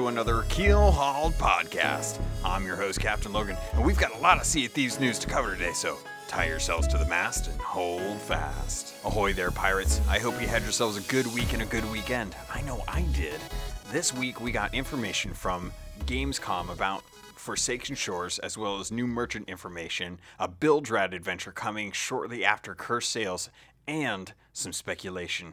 to another Keelhauled podcast. I'm your host, Captain Logan, and we've got a lot of Sea of Thieves news to cover today, so tie yourselves to the mast and hold fast. Ahoy there, pirates. I hope you had yourselves a good week and a good weekend. I know I did. This week we got information from Gamescom about Forsaken Shores, as well as new merchant information, a Bilge Rat adventure coming shortly after Curse Sails, and some speculation.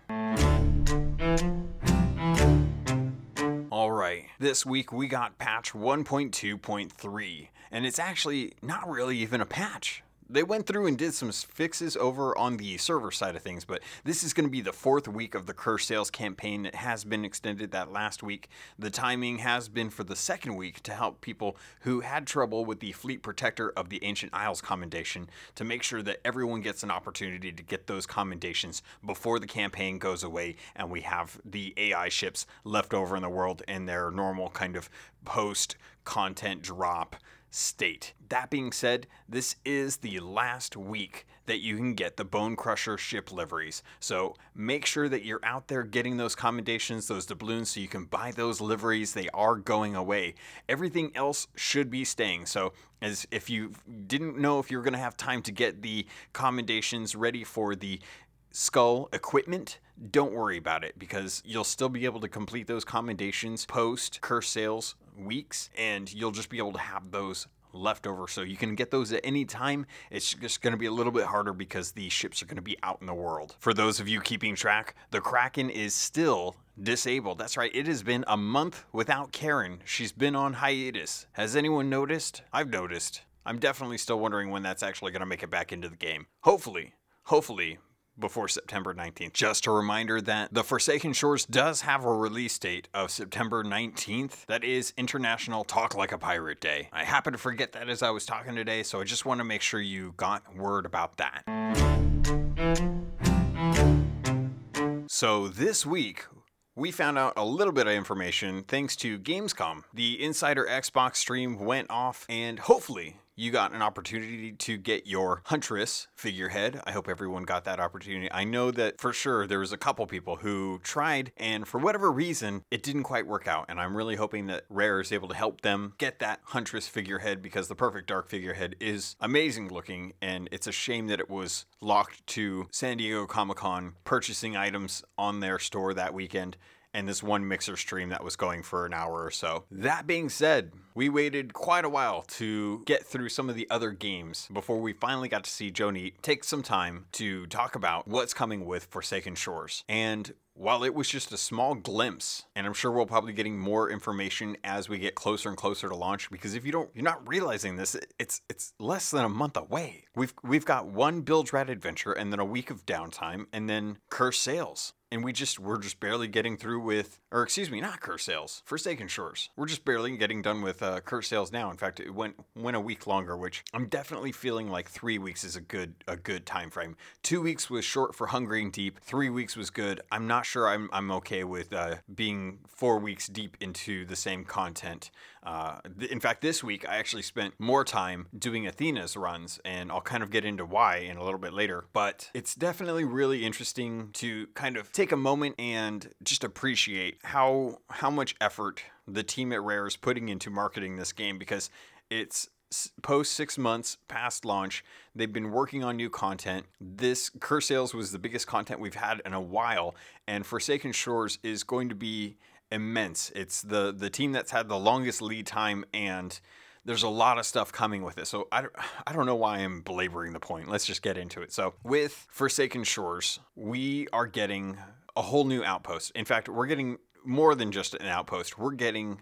Alright, this week we got patch 1.2.3, and it's actually not really even a patch. They went through and did some fixes over on the server side of things, but this is going to be the fourth week of the Curse Sails campaign. It has been extended that last week. The timing has been for the second week to help people who had trouble with the Fleet Protector of the Ancient Isles commendation to make sure that everyone gets an opportunity to get those commendations before the campaign goes away and we have the AI ships left over in the world in their normal kind of post content drop state. That being said, this is the last week that you can get the Bone Crusher ship liveries. So make sure that you're out there getting those commendations, those doubloons, so you can buy those liveries. They are going away. Everything else should be staying. So as if you didn't know if you were going to have time to get the commendations ready for the skull equipment, don't worry about it because you'll still be able to complete those commendations post curse sails weeks and you'll just be able to have those left over. So you can get those at any time. It's just going to be a little bit harder because the ships are going to be out in the world. For those of you keeping track the kraken is still disabled. That's right it has been a month without karen. She's been on hiatus. Has anyone noticed? I've noticed. I'm definitely still wondering when that's actually going to make it back into the game. Hopefully hopefully before September 19th. Just a reminder that The Forsaken Shores does have a release date of September 19th. That is International Talk Like a Pirate Day. I happened to forget that as I was talking today, so I just want to make sure you got word about that. So this week, we found out a little bit of information thanks to Gamescom. The Insider Xbox stream went off, and hopefully, you got an opportunity to get your Huntress figurehead. I hope everyone got that opportunity. I know that for sure there was a couple people who tried, and for whatever reason, it didn't quite work out. And I'm really hoping that Rare is able to help them get that Huntress figurehead because the Perfect Dark figurehead is amazing looking, and it's a shame that it was locked to San Diego Comic Con purchasing items on their store that weekend and this one mixer stream that was going for an hour or so. That being said, we waited quite a while to get through some of the other games before we finally got to see Joe Neate take some time to talk about what's coming with Forsaken Shores. And while it was just a small glimpse, and I'm sure we'll probably getting more information as we get closer and closer to launch, because if you don't, you're not realizing this, it's it's less than a month away. We've we've got one Bilge Rat adventure, and then a week of downtime, and then Curse Sails and we just we're just barely getting through with or excuse me not curse sails forsaken shores. We're just barely getting done with uh, curse sails now. In fact it went went a week longer which i'm definitely feeling like three weeks is a good a good time frame two weeks was short for hungering deep. Three weeks was good. I'm not sure i'm, I'm okay with uh, being four weeks deep into the same content uh, th- in fact, this week I actually spent more time doing Athena's runs, and I'll kind of get into why in a little bit later. But it's definitely really interesting to kind of take a moment and just appreciate how how much effort the team at Rare is putting into marketing this game because it's post six months past launch they've been working on new content this curse sails was the biggest content we've had in a while and forsaken shores is going to be immense. It's the the team that's had the longest lead time and there's a lot of stuff coming with it. So I, I don't know why I'm belaboring the point. Let's just get into it. So with Forsaken Shores, we are getting a whole new outpost. In fact, we're getting more than just an outpost. We're getting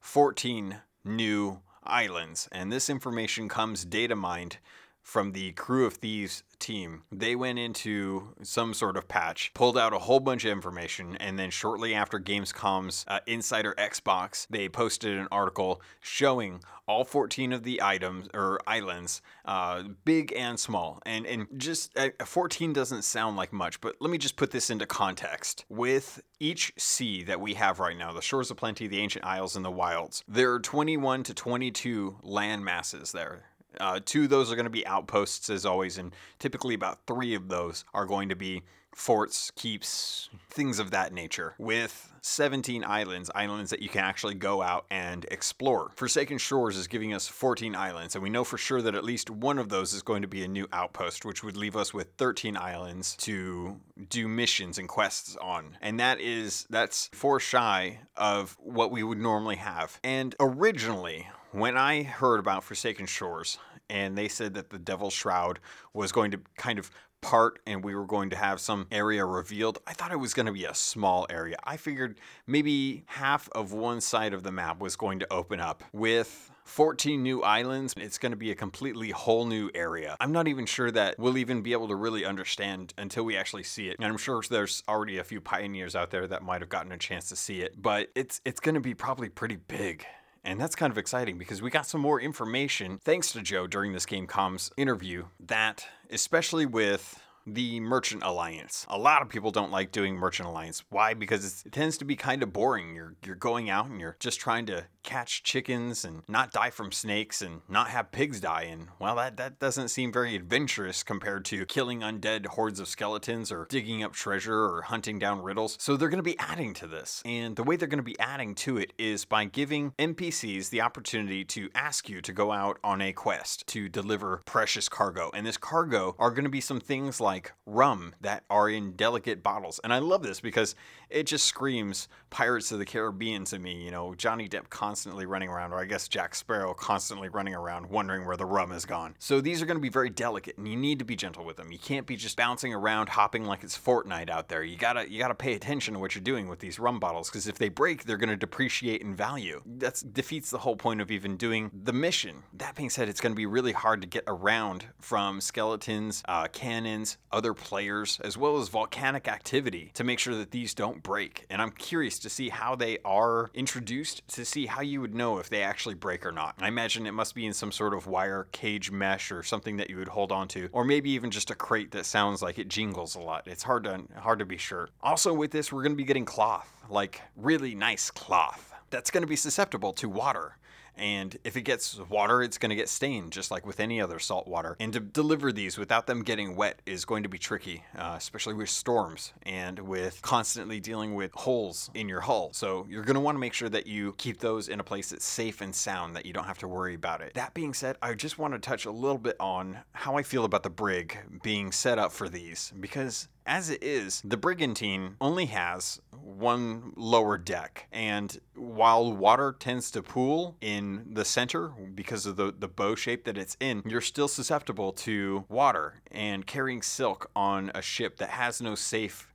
14 new islands. And this information comes data mined from the Crew of Thieves team. They went into some sort of patch, pulled out a whole bunch of information, and then shortly after Gamescom's uh, Insider Xbox, they posted an article showing all 14 of the items or islands, uh, big and small. And and just uh, 14 doesn't sound like much, but let me just put this into context. With each sea that we have right now, the Shores of Plenty, the Ancient Isles, and the Wilds, there are 21 to 22 land masses there Uh, two of those are going to be outposts, as always, and typically about three of those are going to be forts, keeps, things of that nature, with 17 islands, islands that you can actually go out and explore. Forsaken Shores is giving us 14 islands, and we know for sure that at least one of those is going to be a new outpost, which would leave us with 13 islands to do missions and quests on. And that is, that's four shy of what we would normally have. And originally, when I heard about Forsaken Shores, and they said that the Devil's Shroud was going to kind of part and we were going to have some area revealed, I thought it was going to be a small area. I figured maybe half of one side of the map was going to open up with 14 new islands. It's going to be a completely whole new area. I'm not even sure that we'll even be able to really understand until we actually see it. And I'm sure there's already a few pioneers out there that might have gotten a chance to see it, but it's it's going to be probably pretty big. And that's kind of exciting because we got some more information thanks to Joe during this Gamescom's interview that, especially with the Merchant Alliance. A lot of people don't like doing Merchant Alliance. Why? Because it tends to be kind of boring. You're you're going out and you're just trying to catch chickens and not die from snakes and not have pigs die. And well, that that doesn't seem very adventurous compared to killing undead hordes of skeletons or digging up treasure or hunting down riddles. So they're going to be adding to this. And the way they're going to be adding to it is by giving NPCs the opportunity to ask you to go out on a quest to deliver precious cargo. And this cargo are going to be some things like like rum that are in delicate bottles. And I love this because it just screams Pirates of the Caribbean to me. You know, Johnny Depp constantly running around, or I guess Jack Sparrow constantly running around wondering where the rum is gone. So these are going to be very delicate and you need to be gentle with them. You can't be just bouncing around, hopping like it's Fortnite out there. You gotta, you gotta pay attention to what you're doing with these rum bottles because if they break, they're going to depreciate in value. That defeats the whole point of even doing the mission. That being said, it's going to be really hard to get around from skeletons, uh, cannons, other players, as well as volcanic activity to make sure that these don't break. And I'm curious to see how they are introduced to see how you would know if they actually break or not. I imagine it must be in some sort of wire cage mesh or something that you would hold onto, or maybe even just a crate that sounds like it jingles a lot. It's hard to hard to be sure. Also with this, we're going to be getting cloth, like really nice cloth that's going to be susceptible to water. And if it gets water, it's going to get stained, just like with any other salt water. And to deliver these without them getting wet is going to be tricky, uh, especially with storms and with constantly dealing with holes in your hull. So you're going to want to make sure that you keep those in a place that's safe and sound, that you don't have to worry about it. That being said, I just want to touch a little bit on how I feel about the brig being set up for these, because as it is, the Brigantine only has one lower deck, and while water tends to pool in the center because of the, the bow shape that it's in, you're still susceptible to water and carrying silk on a ship that has no safe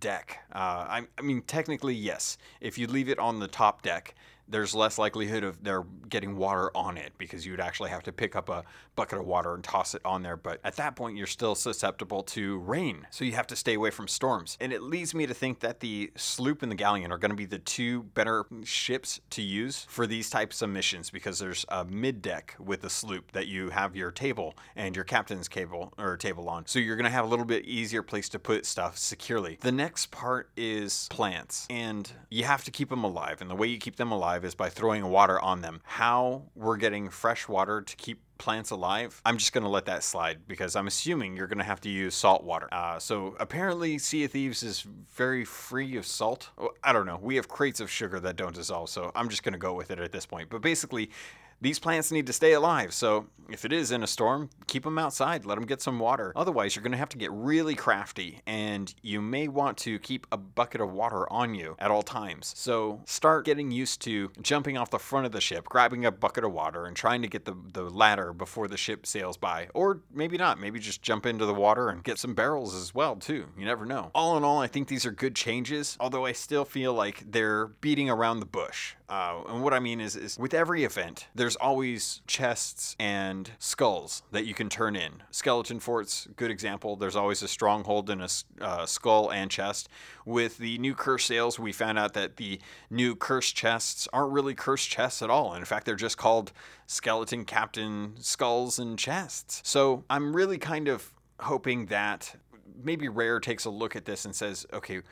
deck. Uh, I, I mean, technically, yes. If you leave it on the top deck, there's less likelihood of there getting water on it because you would actually have to pick up a bucket of water and toss it on there. But at that point, you're still susceptible to rain. So you have to stay away from storms. And it leads me to think that the sloop and the galleon are going to be the two better ships to use for these types of missions because there's a mid deck with the sloop that you have your table and your captain's cable or table on. So you're going to have a little bit easier place to put stuff securely. The next part is plants, and you have to keep them alive. And the way you keep them alive alive is by throwing water on them. How we're getting fresh water to keep plants alive, I'm just going to let that slide because I'm assuming you're going to have to use salt water. Uh, so apparently, Sea of Thieves is very free of salt. I don't know. We have crates of sugar that don't dissolve, so I'm just going to go with it at this point. But basically, these plants need to stay alive, so if it is in a storm, keep them outside, let them get some water. Otherwise, you're going to have to get really crafty, and you may want to keep a bucket of water on you at all times. So start getting used to jumping off the front of the ship, grabbing a bucket of water, and trying to get the, the ladder before the ship sails by. Or maybe not, maybe just jump into the water and get some barrels as well, too. You never know. All in all, I think these are good changes, although I still feel like they're beating around the bush. Uh, and what I mean is, is with every event, there's always chests and skulls that you can turn in. Skeleton Fort's good example. There's always a stronghold and a uh, skull and chest. With the new curse sails, we found out that the new curse chests aren't really curse chests at all. In fact, they're just called skeleton captain skulls and chests. So I'm really kind of hoping that maybe Rare takes a look at this and says, okay,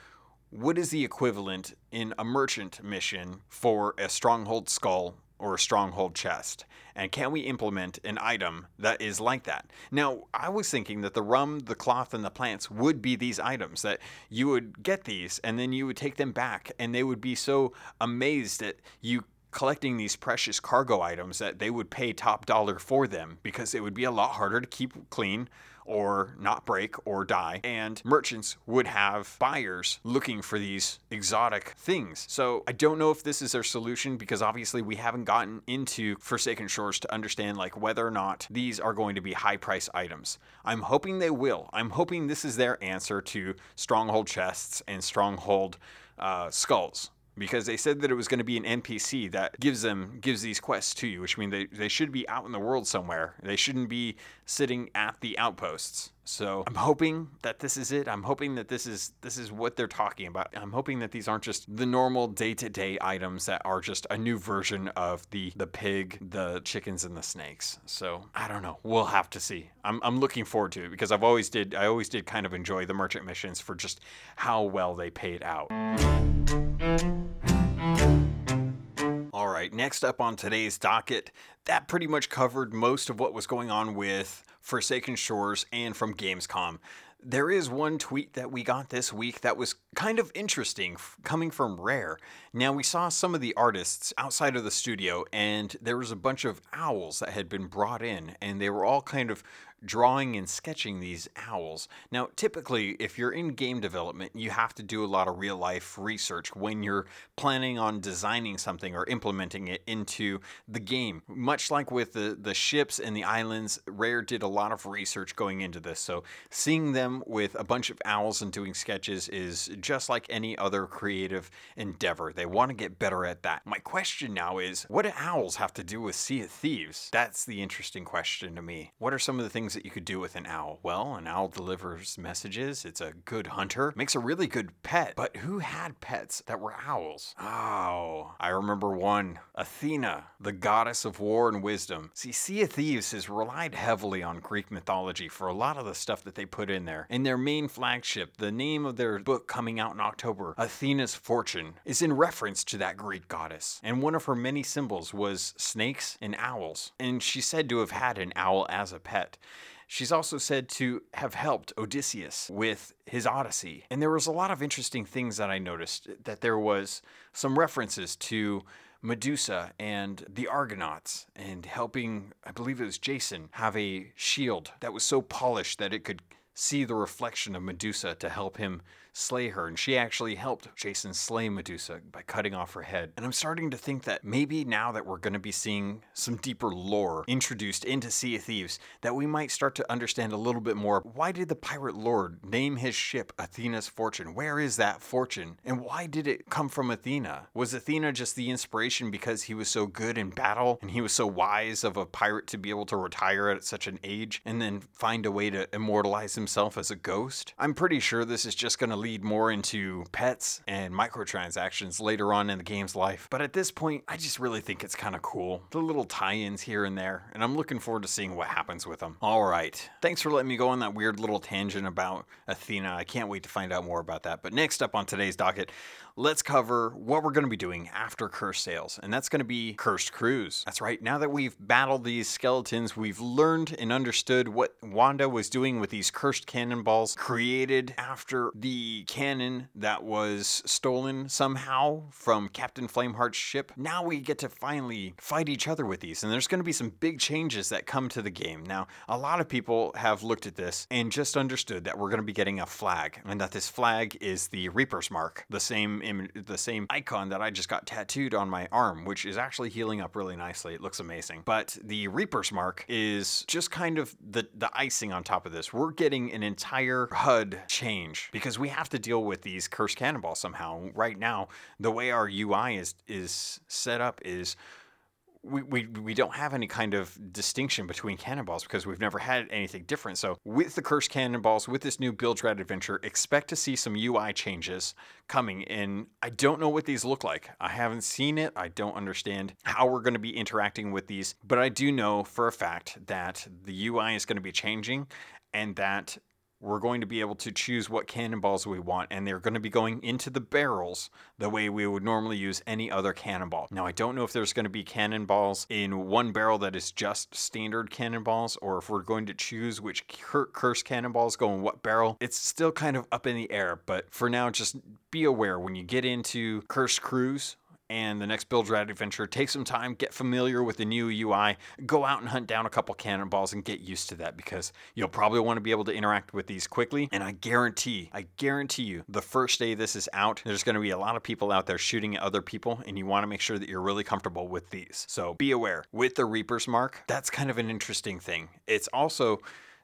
what is the equivalent in a merchant mission for a stronghold skull or a stronghold chest? And can we implement an item that is like that? Now, I was thinking that the rum, the cloth, and the plants would be these items, that you would get these and then you would take them back, and they would be so amazed that you collecting these precious cargo items that they would pay top dollar for them because it would be a lot harder to keep clean or not break or die. And merchants would have buyers looking for these exotic things. So I don't know if this is their solution because obviously we haven't gotten into Forsaken Shores to understand like whether or not these are going to be high price items. I'm hoping they will. I'm hoping this is their answer to stronghold chests and stronghold uh, skulls because they said that it was going to be an NPC that gives them gives these quests to you, which means they, they should be out in the world somewhere. They shouldn't be sitting at the outposts. So I'm hoping that this is it. I'm hoping that this is this is what they're talking about. I'm hoping that these aren't just the normal day-to-day items that are just a new version of the the pig, the chickens, and the snakes. So I don't know. We'll have to see. I'm, I'm looking forward to it because I've always did I always did kind of enjoy the merchant missions for just how well they paid out. Right, next up on today's docket, that pretty much covered most of what was going on with Forsaken Shores and from Gamescom. There is one tweet that we got this week that was kind of interesting coming from Rare. Now, we saw some of the artists outside of the studio, and there was a bunch of owls that had been brought in, and they were all kind of drawing and sketching these owls. Now, typically, if you're in game development, you have to do a lot of real life research when you're planning on designing something or implementing it into the game. Much like with the, the ships and the islands, Rare did a lot of research going into this. So, seeing them with a bunch of owls and doing sketches is just like any other creative endeavor. They want to get better at that. My question now is what do owls have to do with Sea of Thieves? That's the interesting question to me. What are some of the things that you could do with an owl? Well, an owl delivers messages, it's a good hunter, makes a really good pet. But who had pets that were owls? Oh, I remember one Athena, the goddess of war and wisdom. See, Sea of Thieves has relied heavily on Greek mythology for a lot of the stuff that they put in there. In their main flagship, the name of their book coming out in October, Athena's Fortune, is in reference to that Greek goddess. And one of her many symbols was snakes and owls. And she's said to have had an owl as a pet. She's also said to have helped Odysseus with his Odyssey. And there was a lot of interesting things that I noticed that there was some references to Medusa and the Argonauts and helping, I believe it was Jason, have a shield that was so polished that it could see the reflection of Medusa to help him slay her. And she actually helped Jason slay Medusa by cutting off her head. And I'm starting to think that maybe now that we're going to be seeing some deeper lore introduced into Sea of Thieves, that we might start to understand a little bit more. Why did the pirate lord name his ship Athena's Fortune? Where is that fortune? And why did it come from Athena? Was Athena just the inspiration because he was so good in battle and he was so wise of a pirate to be able to retire at such an age and then find a way to immortalize himself as a ghost? I'm pretty sure this is just going to lead more into pets and microtransactions later on in the game's life. But at this point, I just really think it's kind of cool. The little tie ins here and there, and I'm looking forward to seeing what happens with them. All right. Thanks for letting me go on that weird little tangent about Athena. I can't wait to find out more about that. But next up on today's docket, let's cover what we're going to be doing after Cursed Sails, and that's going to be Cursed Cruise. That's right, now that we've battled these skeletons, we've learned and understood what Wanda was doing with these cursed cannonballs created after the cannon that was stolen somehow from Captain Flameheart's ship. Now we get to finally fight each other with these, and there's going to be some big changes that come to the game. Now, a lot of people have looked at this and just understood that we're going to be getting a flag, and that this flag is the Reaper's Mark, the same Im- the same icon that I just got tattooed on my arm, which is actually healing up really nicely. It looks amazing. But the Reaper's Mark is just kind of the the icing on top of this. We're getting an entire HUD change because we have to deal with these cursed cannonballs somehow. Right now, the way our UI is is set up is we, we, we don't have any kind of distinction between cannonballs because we've never had anything different. So, with the cursed cannonballs, with this new Bilge Rat adventure, expect to see some UI changes coming. And I don't know what these look like. I haven't seen it. I don't understand how we're going to be interacting with these. But I do know for a fact that the UI is going to be changing and that we're going to be able to choose what cannonballs we want, and they're going to be going into the barrels the way we would normally use any other cannonball. Now, I don't know if there's going to be cannonballs in one barrel that is just standard cannonballs, or if we're going to choose which curse cannonballs go in what barrel. It's still kind of up in the air, but for now, just be aware when you get into Curse Cruise and the next Bilge Rat adventure, take some time, get familiar with the new UI, go out and hunt down a couple cannonballs and get used to that because you'll probably want to be able to interact with these quickly. And I guarantee, I guarantee you, the first day this is out, there's going to be a lot of people out there shooting at other people, and you want to make sure that you're really comfortable with these. So be aware. With the Reaper's Mark, that's kind of an interesting thing. It's also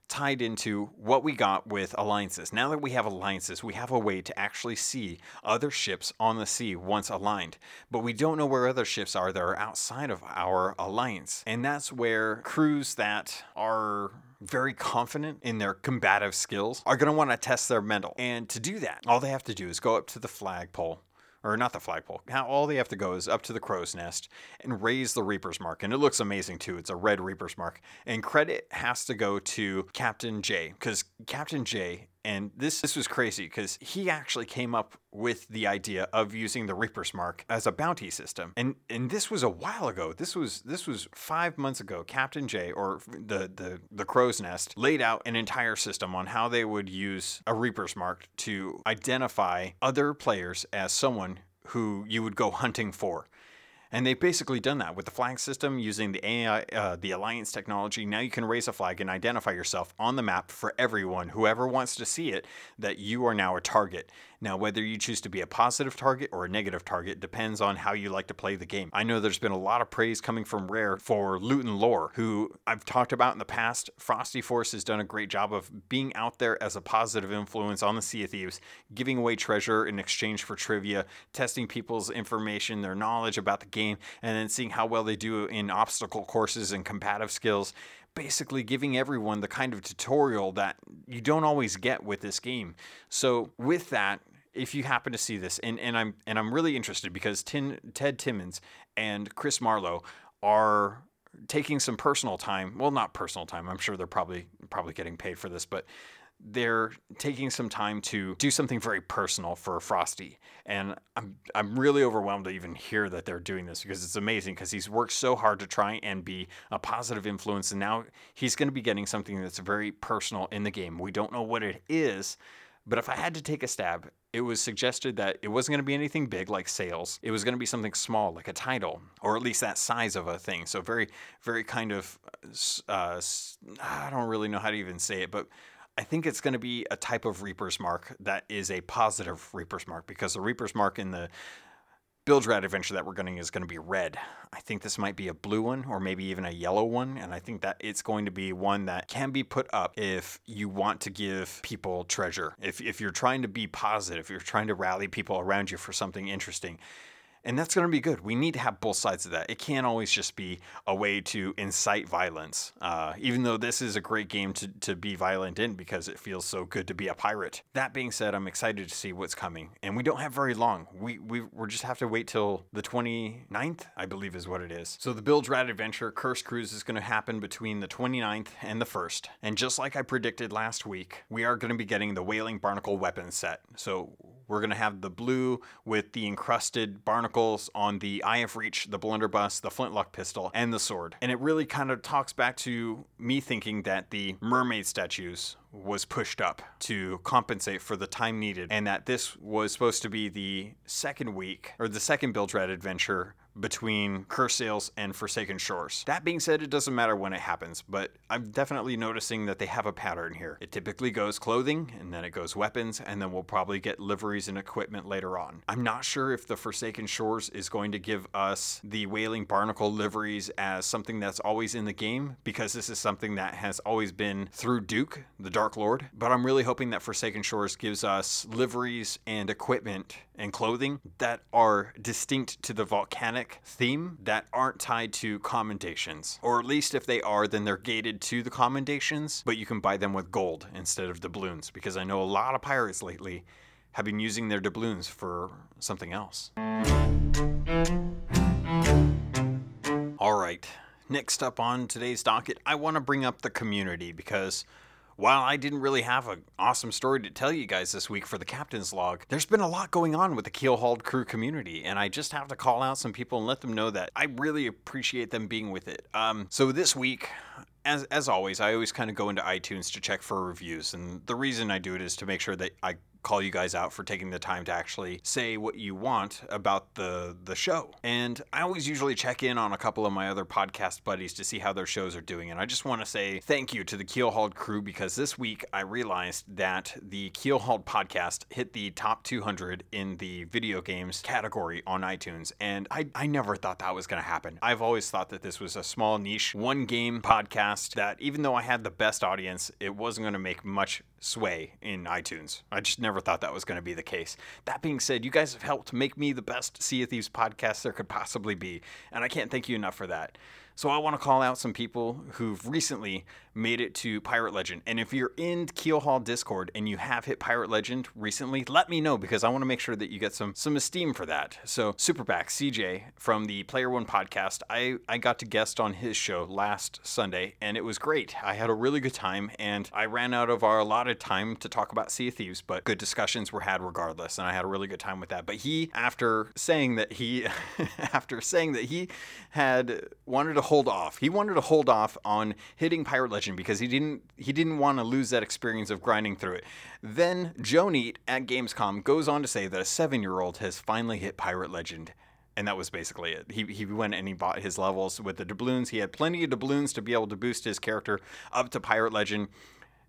tied into what we got with alliances. Now that we have alliances, we have a way to actually see other ships on the sea once aligned, but we don't know where other ships are that are outside of our alliance. And that's where crews that are very confident in their combative skills are going to want to test their mettle. And to do that, all they have to do is go up to the flagpole or not the flagpole. Now all they have to go is up to the crow's nest and raise the Reaper's Mark. And it looks amazing too. It's a red Reaper's Mark. And credit has to go to Captain J because Captain J and this this was crazy because he actually came up with the idea of using the Reaper's Mark as a bounty system. And and this was a while ago. This was this was five months ago. Captain J or the the the Crow's Nest laid out an entire system on how they would use a Reaper's Mark to identify other players as someone who you would go hunting for. And they've basically done that with the flag system using the AI, uh, the Alliance technology. Now you can raise a flag and identify yourself on the map for everyone, whoever wants to see it, that you are now a target. Now, whether you choose to be a positive target or a negative target depends on how you like to play the game. I know there's been a lot of praise coming from Rare for Luton Lore, who I've talked about in the past. Frosty Force has done a great job of being out there as a positive influence on the Sea of Thieves, giving away treasure in exchange for trivia, testing people's information, their knowledge about the game, and then seeing how well they do in obstacle courses and combative skills basically giving everyone the kind of tutorial that you don't always get with this game. So with that, if you happen to see this, and, and I'm and I'm really interested because Tin, Ted Timmins and Chris Marlowe are taking some personal time. Well, not personal time. I'm sure they're probably probably getting paid for this, but they're taking some time to do something very personal for Frosty. And I'm I'm really overwhelmed to even hear that they're doing this because it's amazing because he's worked so hard to try and be a positive influence and now he's going to be getting something that's very personal in the game. We don't know what it is, but if I had to take a stab, it was suggested that it wasn't going to be anything big like sails. It was going to be something small like a title, or at least that size of a thing. So very, very kind of, uh, I don't really know how to even say it, but I think it's going to be a type of Reaper's Mark that is a positive Reaper's Mark because the Reaper's Mark in the Bilge Rat adventure that we're getting is going to be red. I think this might be a blue one or maybe even a yellow one. And I think that it's going to be one that can be put up if you want to give people treasure. If, if you're trying to be positive, if you're trying to rally people around you for something interesting and that's going to be good. We need to have both sides of that. It can't always just be a way to incite violence, uh, even though this is a great game to, to be violent in because it feels so good to be a pirate. That being said, I'm excited to see what's coming. And we don't have very long. We, we, we just have to wait till the 29th, I believe is what it is. So the Bilge Rat Adventure Curse Cruise is going to happen between the 29th and the 1st. And just like I predicted last week, we are going to be getting the Wailing Barnacle weapon set. So we're going to have the blue with the encrusted barnacles on the Eye of Reach, the blunderbuss, the flintlock pistol, and the sword. And it really kind of talks back to me thinking that the mermaid statues was pushed up to compensate for the time needed, and that this was supposed to be the second week or the second Bilge Rat adventure between Curse Sails and Forsaken Shores. That being said, it doesn't matter when it happens, but I'm definitely noticing that they have a pattern here. It typically goes clothing, and then it goes weapons, and then we'll probably get liveries and equipment later on. I'm not sure if the Forsaken Shores is going to give us the Wailing Barnacle liveries as something that's always in the game, because this is something that has always been through Duke, the Dark Lord, but I'm really hoping that Forsaken Shores gives us liveries and equipment and clothing that are distinct to the volcanic theme that aren't tied to commendations. Or at least if they are, then they're gated to the commendations, but you can buy them with gold instead of doubloons because I know a lot of pirates lately have been using their doubloons for something else. All right. Next up on today's docket, I want to bring up the community because While I didn't really have an awesome story to tell you guys this week for the captain's log, there's been a lot going on with the Keelhauled crew community, and I just have to call out some people and let them know that I really appreciate them being with it. Um, so this week, as, as always, I always kind of go into iTunes to check for reviews. And the reason I do it is to make sure that I call you guys out for taking the time to actually say what you want about the the show. And I always usually check in on a couple of my other podcast buddies to see how their shows are doing. And I just want to say thank you to the Keelhauled crew because this week I realized that the Keelhauled podcast hit the top 200 in the video games category on iTunes. And I, I never thought that was going to happen. I've always thought that this was a small niche, one game podcast that even though I had the best audience, it wasn't going to make much sway in iTunes. I just never thought that was going to be the case. That being said, you guys have helped make me the best Sea of Thieves podcast there could possibly be, and I can't thank you enough for that. So I want to call out some people who've recently made it to Pirate Legend. And if you're in Keelhaul Discord and you have hit Pirate Legend recently, let me know because I want to make sure that you get some some esteem for that. So Superback CJ from the Player One podcast, I, I got to guest on his show last Sunday and it was great. I had a really good time and I ran out of our allotted time to talk about Sea of Thieves, but good discussions were had regardless, and I had a really good time with that. But he, after saying that he after saying that he had wanted to hold off. He wanted to hold off on hitting Pirate Legend because he didn't he didn't want to lose that experience of grinding through it. Then Joe Neate at Gamescom goes on to say that a seven year old has finally hit Pirate Legend. And that was basically it. He, he went and he bought his levels with the doubloons. He had plenty of doubloons to be able to boost his character up to Pirate Legend.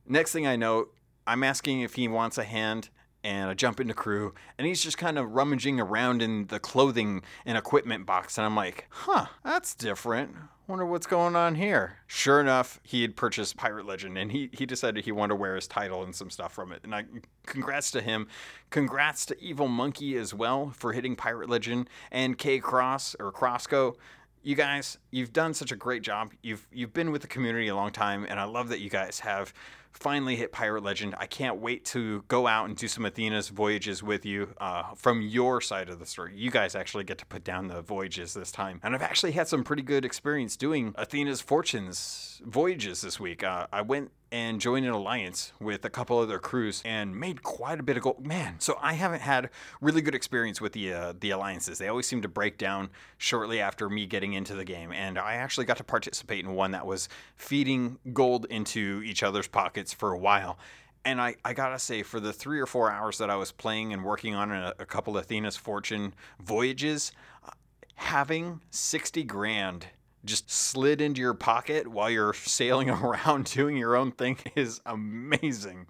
Next thing I know, I'm asking if he wants a hand and I jump into crew, and he's just kind of rummaging around in the clothing and equipment box, and I'm like, huh, that's different. Wonder what's going on here. Sure enough, he had purchased Pirate Legend, and he he decided he wanted to wear his title and some stuff from it. And I, congrats to him. Congrats to Evil Monkey as well for hitting Pirate Legend, and K Cross or Crossco you guys, you've done such a great job. You've you've been with the community a long time, and I love that you guys have finally hit Pirate Legend. I can't wait to go out and do some Athena's voyages with you uh, from your side of the story. You guys actually get to put down the voyages this time. And I've actually had some pretty good experience doing Athena's Fortunes voyages this week. Uh, I went and joined an alliance with a couple other crews and made quite a bit of gold. Man, so I haven't had really good experience with the uh, the alliances. They always seem to break down shortly after me getting into the game, and I actually got to participate in one that was feeding gold into each other's pockets for a while. And I, I gotta say, for the three or four hours that I was playing and working on a, a couple Athena's Fortune voyages, having 60 grand just slid into your pocket while you're sailing around doing your own thing is amazing.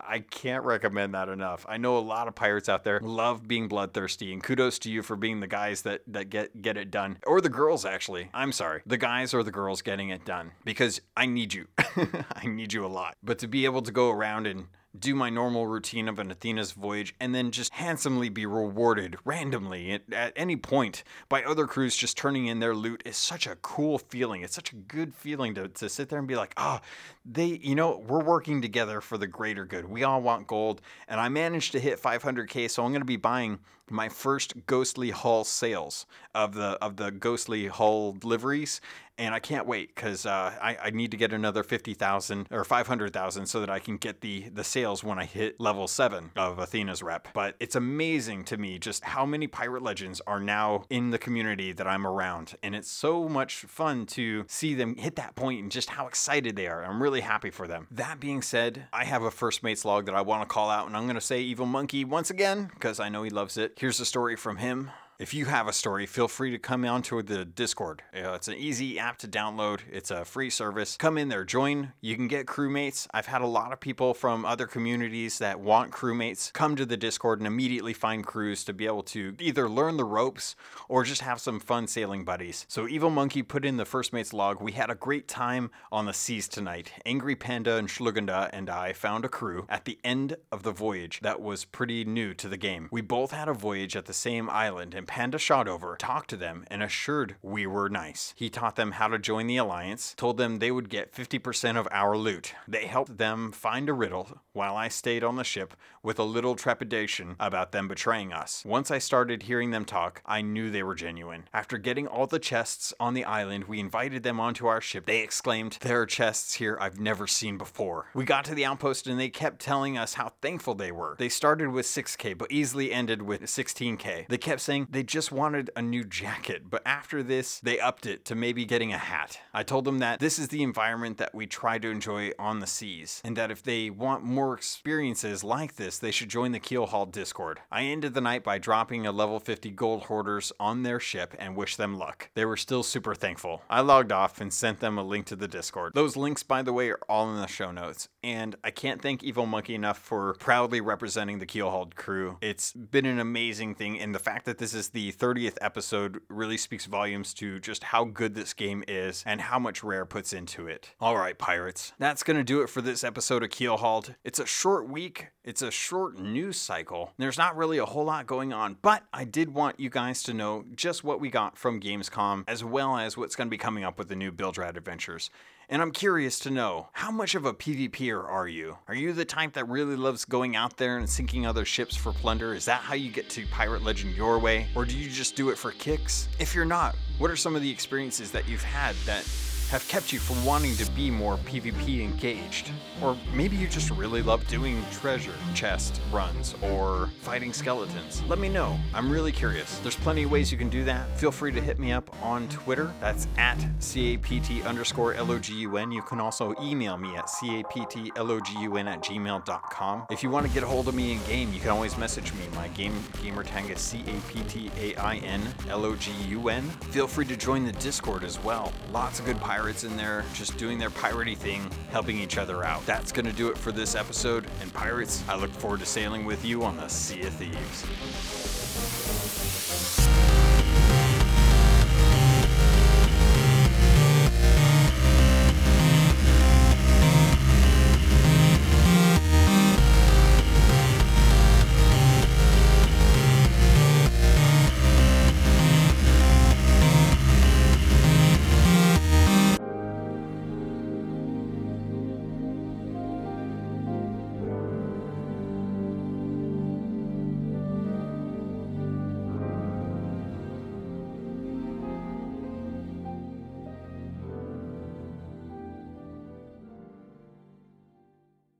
I can't recommend that enough. I know a lot of pirates out there love being bloodthirsty, and kudos to you for being the guys that, that get, get it done. Or the girls, actually. I'm sorry. The guys or the girls getting it done because I need you. I need you a lot. But to be able to go around and do my normal routine of an Athena's voyage, and then just handsomely be rewarded randomly at, at, any point by other crews just turning in their loot is such a cool feeling. It's such a good feeling to, to sit there and be like, ah, oh, they, you know, we're working together for the greater good. We all want gold, and I managed to hit 500k, so I'm going to be buying my first ghostly hull sails of the of the ghostly hull liveries and I can't wait because uh, I, I need to get another fifty thousand or five hundred thousand so that I can get the the sails when I hit level seven of Athena's rep. But it's amazing to me just how many pirate legends are now in the community that I'm around, and it's so much fun to see them hit that point and just how excited they are. I'm really happy for them. That being said, I have a first mate's log that I want to call out, and I'm going to say Evil Monkey once again because I know he loves it. Here's a story from him. If you have a story, feel free to come onto the Discord. It's an easy app to download. It's a free service. Come in there, join. You can get crewmates. I've had a lot of people from other communities that want crewmates come to the Discord and immediately find crews to be able to either learn the ropes or just have some fun sailing buddies. So Evil Monkey put in the first mate's log. We had a great time on the seas tonight. Angry Panda and Schluganda and I found a crew at the end of the voyage that was pretty new to the game. We both had a voyage at the same island and Panda shot over, talked to them and assured we were nice. He taught them how to join the alliance, told them they would get 50% of our loot. They helped them find a riddle while I stayed on the ship with a little trepidation about them betraying us. Once I started hearing them talk, I knew they were genuine. After getting all the chests on the island, we invited them onto our ship. They exclaimed, There are chests here I've never seen before. We got to the outpost and they kept telling us how thankful they were. They started with 6k, but easily ended with 16k. They kept saying they just wanted a new jacket, but after this, they upped it to maybe getting a hat. I told them that this is the environment that we try to enjoy on the seas, and that if they want more experiences like this, they should join the Keelhauled Discord. I ended the night by dropping a level 50 gold hoarders on their ship and wished them luck. They were still super thankful. I logged off and sent them a link to the Discord. Those links, by the way, are all in the show notes. And I can't thank Evil Monkey enough for proudly representing the Keelhauled crew. It's been an amazing thing, and the fact that this is the 30th episode really speaks volumes to just how good this game is and how much Rare puts into it. All right, pirates, that's gonna do it for this episode of Keelhauled. It's a short week. It's a short news cycle. There's not really a whole lot going on, but I did want you guys to know just what we got from Gamescom, as well as what's going to be coming up with the new Bilge Rat Adventures. And I'm curious to know how much of a PvPer are you? Are you the type that really loves going out there and sinking other ships for plunder? Is that how you get to Pirate Legend your way? Or do you just do it for kicks? If you're not, what are some of the experiences that you've had that have kept you from wanting to be more PvP engaged. Or maybe you just really love doing treasure chest runs or fighting skeletons. Let me know. I'm really curious. There's plenty of ways you can do that. Feel free to hit me up on Twitter. That's at CAPT underscore LOGUN. You can also email me at CAPTLOGUN at gmail.com. If you want to get a hold of me in game, you can always message me. My game gamer tag is C-A-P-T-A-I-N-L-O-G-U-N. Feel free to join the Discord as well. Lots of good pirates in there, just doing their piratey thing, helping each other out. That's going to do it for this episode. And pirates, I look forward to sailing with you on the Sea of Thieves.